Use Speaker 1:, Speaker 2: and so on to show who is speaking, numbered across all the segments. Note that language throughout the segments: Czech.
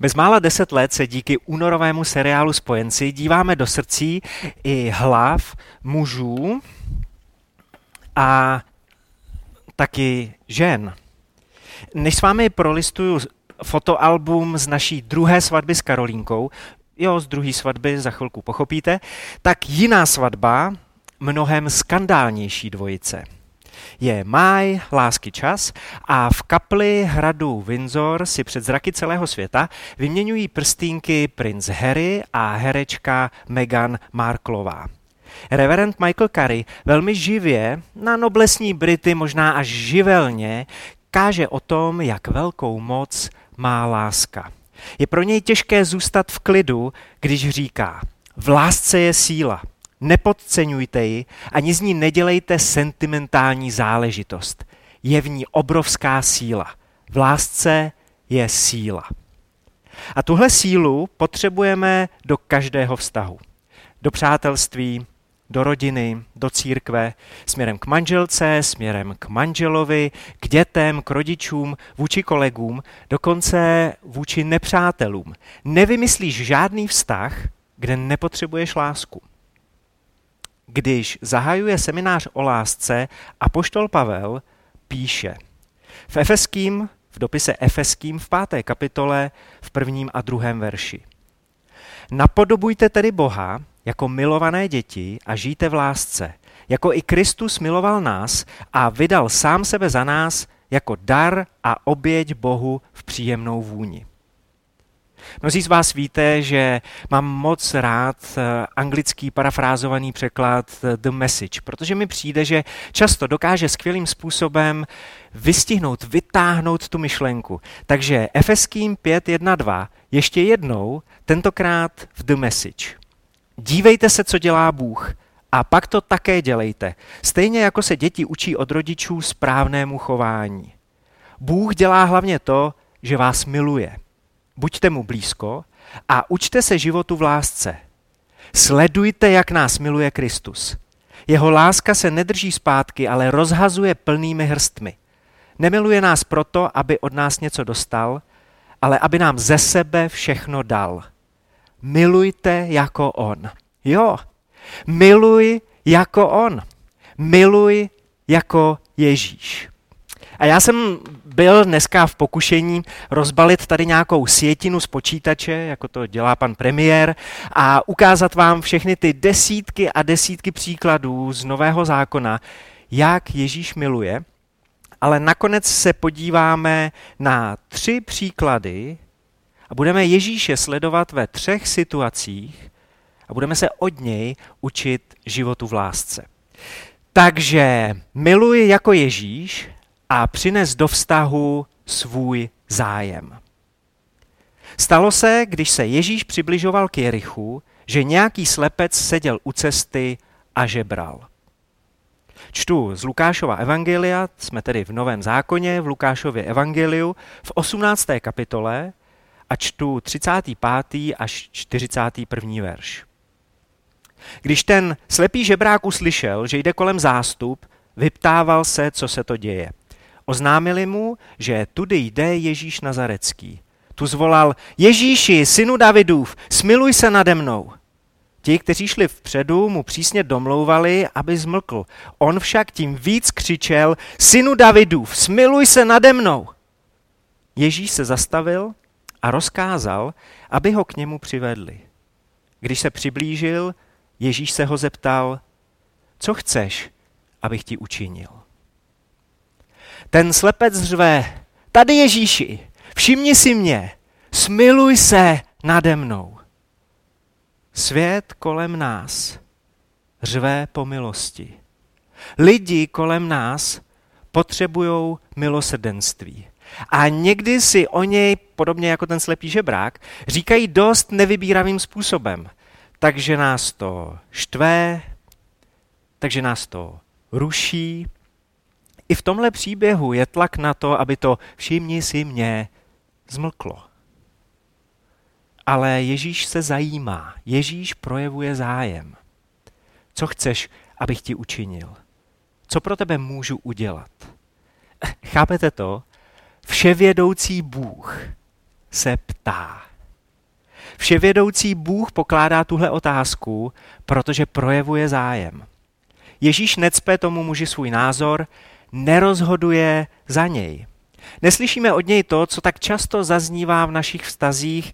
Speaker 1: Bezmála deset let se díky únorovému seriálu Spojenci díváme do srdcí i hlav mužů a taky žen. Než s vámi prolistuju fotoalbum z naší druhé svatby s Karolínkou, jo, z druhé svatby za chvilku pochopíte, tak jiná svatba, mnohem skandálnější dvojice – je máj, lásky čas a v kapli hradu Windsor si před zraky celého světa vyměňují prstínky princ Harry a herečka Meghan Marklová. Reverend Michael Curry velmi živě, na noblesní Brity možná až živelně, káže o tom, jak velkou moc má láska. Je pro něj těžké zůstat v klidu, když říká, v lásce je síla – Nepodceňujte ji, ani z ní nedělejte sentimentální záležitost. Je v ní obrovská síla. V lásce je síla. A tuhle sílu potřebujeme do každého vztahu. Do přátelství, do rodiny, do církve, směrem k manželce, směrem k manželovi, k dětem, k rodičům, vůči kolegům, dokonce vůči nepřátelům. Nevymyslíš žádný vztah, kde nepotřebuješ lásku když zahajuje seminář o lásce, apoštol Pavel píše v Efeským, v dopise Efeským v páté kapitole v prvním a druhém verši. Napodobujte tedy Boha jako milované děti a žijte v lásce, jako i Kristus miloval nás a vydal sám sebe za nás jako dar a oběť Bohu v příjemnou vůni. Mnozí z vás víte, že mám moc rád eh, anglický parafrázovaný překlad eh, The Message, protože mi přijde, že často dokáže skvělým způsobem vystihnout, vytáhnout tu myšlenku. Takže Efeským 5.1.2 ještě jednou, tentokrát v The Message. Dívejte se, co dělá Bůh, a pak to také dělejte, stejně jako se děti učí od rodičů správnému chování. Bůh dělá hlavně to, že vás miluje buďte mu blízko a učte se životu v lásce. Sledujte, jak nás miluje Kristus. Jeho láska se nedrží zpátky, ale rozhazuje plnými hrstmi. Nemiluje nás proto, aby od nás něco dostal, ale aby nám ze sebe všechno dal. Milujte jako on. Jo, miluj jako on. Miluj jako Ježíš. A já jsem byl dneska v pokušení rozbalit tady nějakou sjetinu z počítače, jako to dělá pan premiér, a ukázat vám všechny ty desítky a desítky příkladů z Nového zákona, jak Ježíš miluje. Ale nakonec se podíváme na tři příklady a budeme Ježíše sledovat ve třech situacích a budeme se od něj učit životu v lásce. Takže miluji jako Ježíš, a přines do vztahu svůj zájem. Stalo se, když se Ježíš přibližoval k Jerichu, že nějaký slepec seděl u cesty a žebral. Čtu z Lukášova evangelia, jsme tedy v Novém zákoně, v Lukášově evangeliu, v 18. kapitole a čtu 35. až 41. verš. Když ten slepý žebrák uslyšel, že jde kolem zástup, vyptával se, co se to děje. Oznámili mu, že tudy jde Ježíš Nazarecký. Tu zvolal, Ježíši, synu Davidův, smiluj se nade mnou. Ti, kteří šli vpředu, mu přísně domlouvali, aby zmlkl. On však tím víc křičel, synu Davidův, smiluj se nade mnou. Ježíš se zastavil a rozkázal, aby ho k němu přivedli. Když se přiblížil, Ježíš se ho zeptal, co chceš, abych ti učinil. Ten slepec řve, tady Ježíši, všimni si mě, smiluj se nade mnou. Svět kolem nás řve po milosti. Lidi kolem nás potřebují milosrdenství. A někdy si o něj, podobně jako ten slepý žebrák, říkají dost nevybíravým způsobem. Takže nás to štve, takže nás to ruší, i v tomhle příběhu je tlak na to, aby to všimni si mě zmlklo. Ale Ježíš se zajímá, Ježíš projevuje zájem. Co chceš, abych ti učinil? Co pro tebe můžu udělat? Chápete to? Vševědoucí Bůh se ptá. Vševědoucí Bůh pokládá tuhle otázku, protože projevuje zájem. Ježíš necpe tomu muži svůj názor, nerozhoduje za něj. Neslyšíme od něj to, co tak často zaznívá v našich vztazích,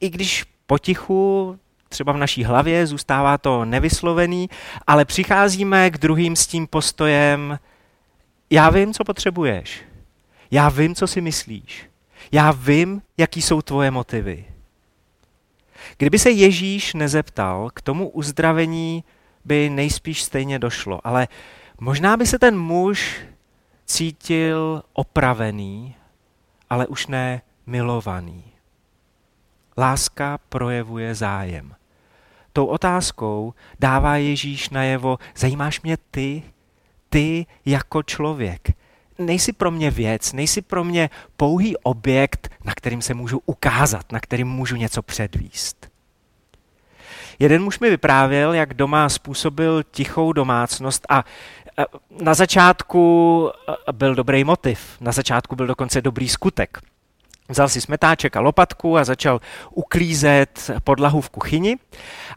Speaker 1: i když potichu, třeba v naší hlavě, zůstává to nevyslovený, ale přicházíme k druhým s tím postojem, já vím, co potřebuješ. Já vím, co si myslíš. Já vím, jaký jsou tvoje motivy. Kdyby se Ježíš nezeptal, k tomu uzdravení by nejspíš stejně došlo, ale možná by se ten muž cítil opravený, ale už ne milovaný. Láska projevuje zájem. Tou otázkou dává Ježíš najevo, zajímáš mě ty, ty jako člověk. Nejsi pro mě věc, nejsi pro mě pouhý objekt, na kterým se můžu ukázat, na kterým můžu něco předvíst. Jeden muž mi vyprávěl, jak doma způsobil tichou domácnost a na začátku byl dobrý motiv, na začátku byl dokonce dobrý skutek. Vzal si smetáček a lopatku a začal uklízet podlahu v kuchyni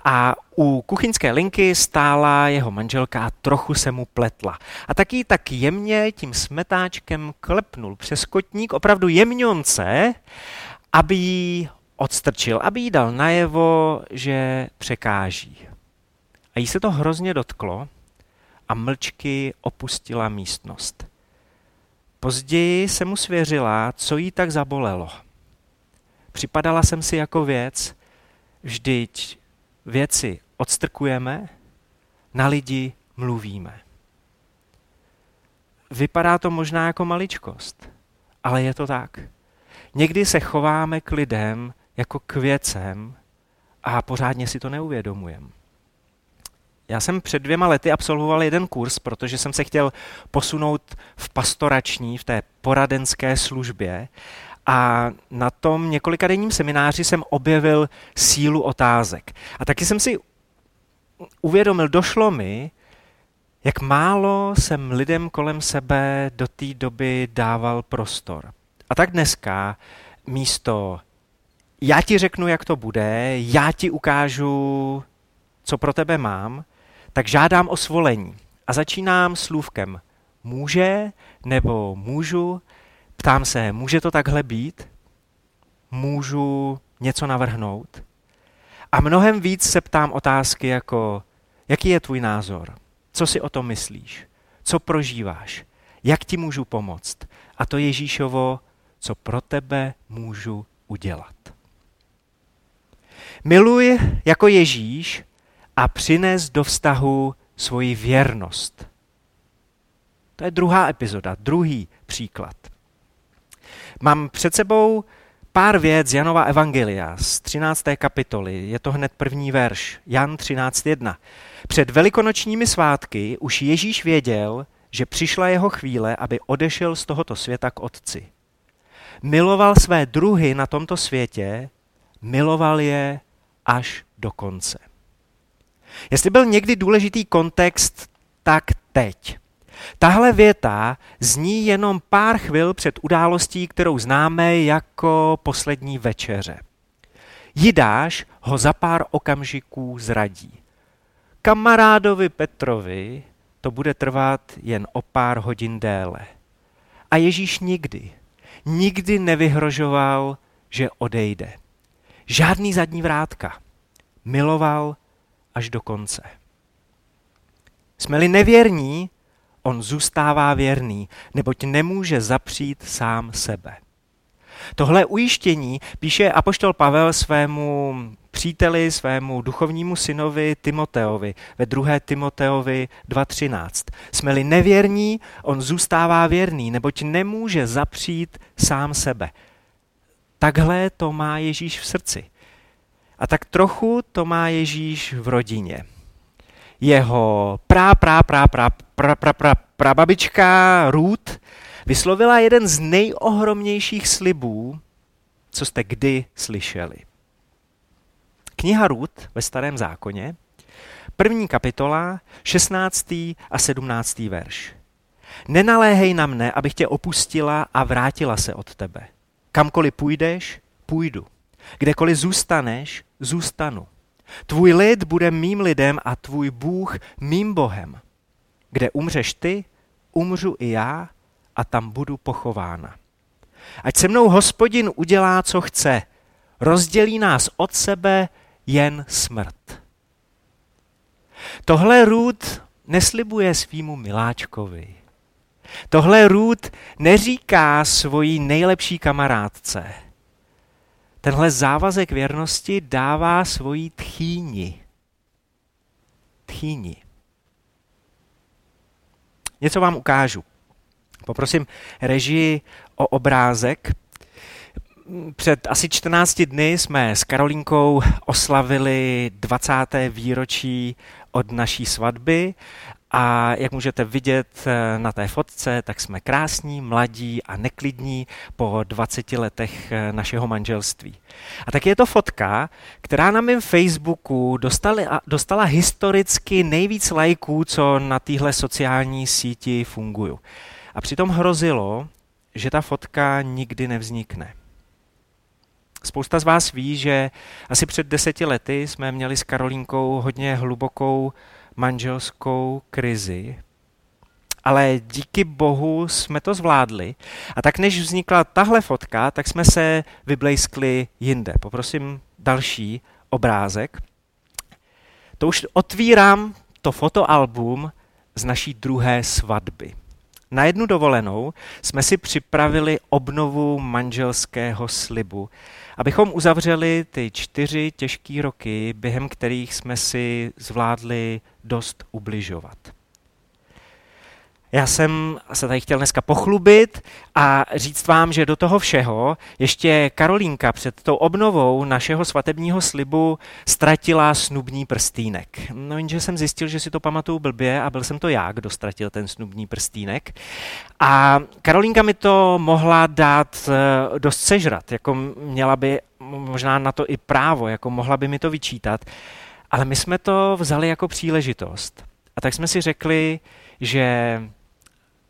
Speaker 1: a u kuchyňské linky stála jeho manželka a trochu se mu pletla. A taky tak jemně tím smetáčkem klepnul přes kotník, opravdu jemňonce, aby ji odstrčil, aby jí dal najevo, že překáží. A jí se to hrozně dotklo a mlčky opustila místnost. Později se mu svěřila, co jí tak zabolelo. Připadala jsem si jako věc, vždyť věci odstrkujeme, na lidi mluvíme. Vypadá to možná jako maličkost, ale je to tak. Někdy se chováme k lidem jako k věcem a pořádně si to neuvědomujeme. Já jsem před dvěma lety absolvoval jeden kurz, protože jsem se chtěl posunout v pastorační, v té poradenské službě a na tom několika denním semináři jsem objevil sílu otázek. A taky jsem si uvědomil, došlo mi, jak málo jsem lidem kolem sebe do té doby dával prostor. A tak dneska místo já ti řeknu, jak to bude, já ti ukážu, co pro tebe mám, tak žádám o svolení. A začínám slůvkem může nebo můžu. Ptám se, může to takhle být? Můžu něco navrhnout? A mnohem víc se ptám otázky jako, jaký je tvůj názor? Co si o tom myslíš? Co prožíváš? Jak ti můžu pomoct? A to Ježíšovo, co pro tebe můžu udělat. Miluj jako Ježíš a přines do vztahu svoji věrnost. To je druhá epizoda, druhý příklad. Mám před sebou pár věc z Janova Evangelia z 13. kapitoly. Je to hned první verš, Jan 13.1. Před velikonočními svátky už Ježíš věděl, že přišla jeho chvíle, aby odešel z tohoto světa k Otci. Miloval své druhy na tomto světě, miloval je až do konce. Jestli byl někdy důležitý kontext, tak teď. Tahle věta zní jenom pár chvil před událostí, kterou známe jako poslední večeře. Jidáš ho za pár okamžiků zradí. Kamarádovi Petrovi to bude trvat jen o pár hodin déle. A Ježíš nikdy, nikdy nevyhrožoval, že odejde. Žádný zadní vrátka. Miloval až do konce. Jsme-li nevěrní, on zůstává věrný, neboť nemůže zapřít sám sebe. Tohle ujištění píše apoštol Pavel svému příteli, svému duchovnímu synovi Timoteovi ve 2. Timoteovi 2.13. Jsme-li nevěrní, on zůstává věrný, neboť nemůže zapřít sám sebe. Takhle to má Ježíš v srdci. A tak trochu to má Ježíš v rodině. Jeho prá, prá, prá, prá, prá, prá, prá, prá babička Ruth vyslovila jeden z nejohromnějších slibů, co jste kdy slyšeli. Kniha Ruth ve Starém zákoně, první kapitola, 16. a 17. verš. Nenaléhej na mne, abych tě opustila a vrátila se od tebe. Kamkoliv půjdeš, půjdu. Kdekoliv zůstaneš, zůstanu. Tvůj lid bude mým lidem a tvůj Bůh mým Bohem. Kde umřeš ty, umřu i já a tam budu pochována. Ať se mnou hospodin udělá, co chce. Rozdělí nás od sebe jen smrt. Tohle Růd neslibuje svýmu miláčkovi. Tohle Růd neříká svojí nejlepší kamarádce. Tenhle závazek věrnosti dává svojí tchýni. Tchýni. Něco vám ukážu. Poprosím režii o obrázek. Před asi 14 dny jsme s Karolínkou oslavili 20. výročí od naší svatby a jak můžete vidět eh, na té fotce, tak jsme krásní, mladí a neklidní po 20 letech eh, našeho manželství. A tak je to fotka, která na mém Facebooku dostali, dostala historicky nejvíc lajků, co na téhle sociální síti fungují. A přitom hrozilo, že ta fotka nikdy nevznikne. Spousta z vás ví, že asi před deseti lety jsme měli s Karolínkou hodně hlubokou manželskou krizi, ale díky bohu jsme to zvládli. A tak než vznikla tahle fotka, tak jsme se vyblejskli jinde. Poprosím další obrázek. To už otvírám to fotoalbum z naší druhé svatby. Na jednu dovolenou jsme si připravili obnovu manželského slibu, abychom uzavřeli ty čtyři těžké roky, během kterých jsme si zvládli dost ubližovat. Já jsem se tady chtěl dneska pochlubit a říct vám, že do toho všeho ještě Karolínka před tou obnovou našeho svatebního slibu ztratila snubní prstýnek. No jenže jsem zjistil, že si to pamatuju blbě a byl jsem to já, kdo ztratil ten snubní prstýnek. A Karolínka mi to mohla dát eh, dost sežrat, jako měla by možná na to i právo, jako mohla by mi to vyčítat. Ale my jsme to vzali jako příležitost. A tak jsme si řekli, že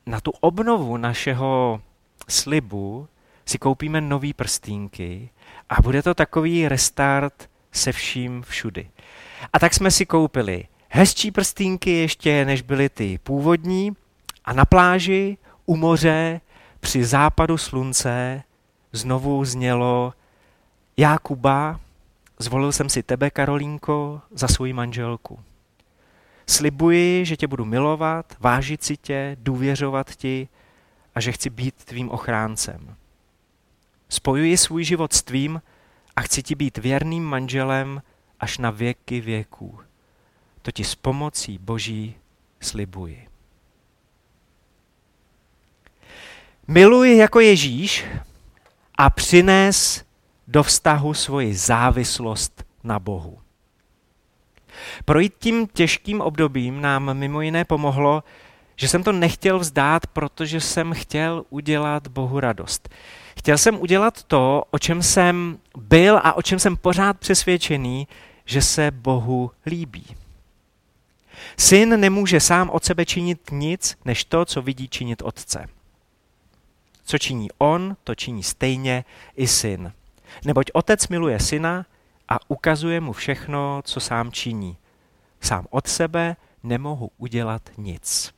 Speaker 1: na tu obnovu našeho slibu si koupíme nový prstínky a bude to takový restart se vším všudy. A tak jsme si koupili hezčí prstínky ještě, než byly ty původní a na pláži u moře při západu slunce znovu znělo Jákuba, zvolil jsem si tebe, Karolínko, za svoji manželku. Slibuji, že tě budu milovat, vážit si tě, důvěřovat ti a že chci být tvým ochráncem. Spojuji svůj život s tvým a chci ti být věrným manželem až na věky věků. To ti s pomocí Boží slibuji. Miluji jako Ježíš a přines do vztahu svoji závislost na Bohu. Projít tím těžkým obdobím nám mimo jiné pomohlo, že jsem to nechtěl vzdát, protože jsem chtěl udělat Bohu radost. Chtěl jsem udělat to, o čem jsem byl a o čem jsem pořád přesvědčený, že se Bohu líbí. Syn nemůže sám od sebe činit nic, než to, co vidí činit otce. Co činí on, to činí stejně i syn. Neboť otec miluje syna a ukazuje mu všechno, co sám činí. Sám od sebe nemohu udělat nic.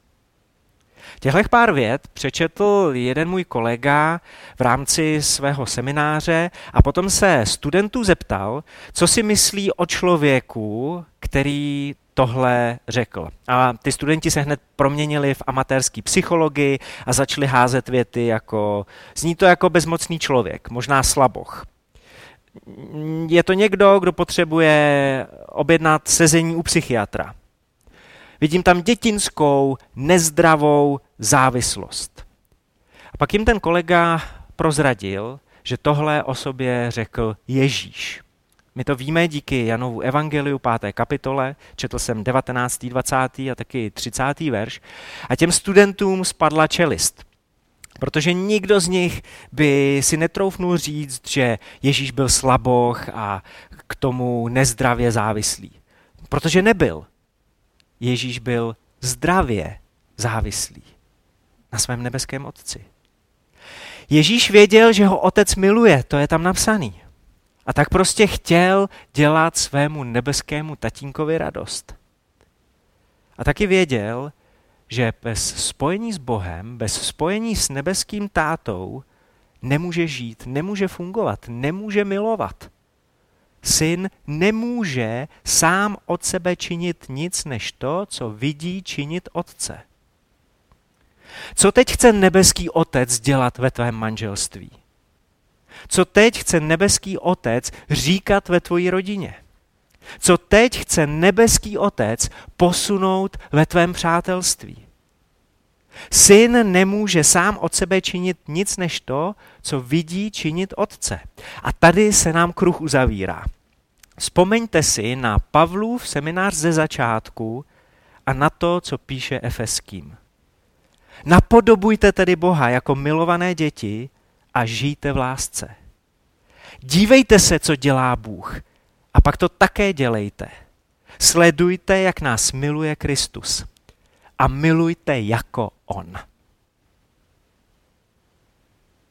Speaker 1: Těchto pár vět přečetl jeden můj kolega v rámci svého semináře a potom se studentů zeptal, co si myslí o člověku, který tohle řekl. A ty studenti se hned proměnili v amatérský psychologii a začali házet věty jako, zní to jako bezmocný člověk, možná slaboch je to někdo, kdo potřebuje objednat sezení u psychiatra. Vidím tam dětinskou, nezdravou závislost. A pak jim ten kolega prozradil, že tohle o sobě řekl Ježíš. My to víme díky Janovu evangeliu 5. kapitole, četl jsem 19., 20. a taky 30. verš a těm studentům spadla čelist. Protože nikdo z nich by si netroufnul říct, že Ježíš byl slaboch a k tomu nezdravě závislý. Protože nebyl. Ježíš byl zdravě závislý na svém nebeském otci. Ježíš věděl, že ho otec miluje, to je tam napsaný. A tak prostě chtěl dělat svému nebeskému tatínkovi radost. A taky věděl, že bez spojení s Bohem, bez spojení s nebeským tátou nemůže žít, nemůže fungovat, nemůže milovat. Syn nemůže sám od sebe činit nic než to, co vidí činit otce. Co teď chce nebeský otec dělat ve tvém manželství? Co teď chce nebeský otec říkat ve tvojí rodině? Co teď chce nebeský otec posunout ve tvém přátelství? Syn nemůže sám od sebe činit nic než to, co vidí činit otce. A tady se nám kruh uzavírá. Vzpomeňte si na Pavlův seminář ze začátku a na to, co píše Efeským. Napodobujte tedy Boha jako milované děti a žijte v lásce. Dívejte se, co dělá Bůh a pak to také dělejte. Sledujte, jak nás miluje Kristus a milujte jako On.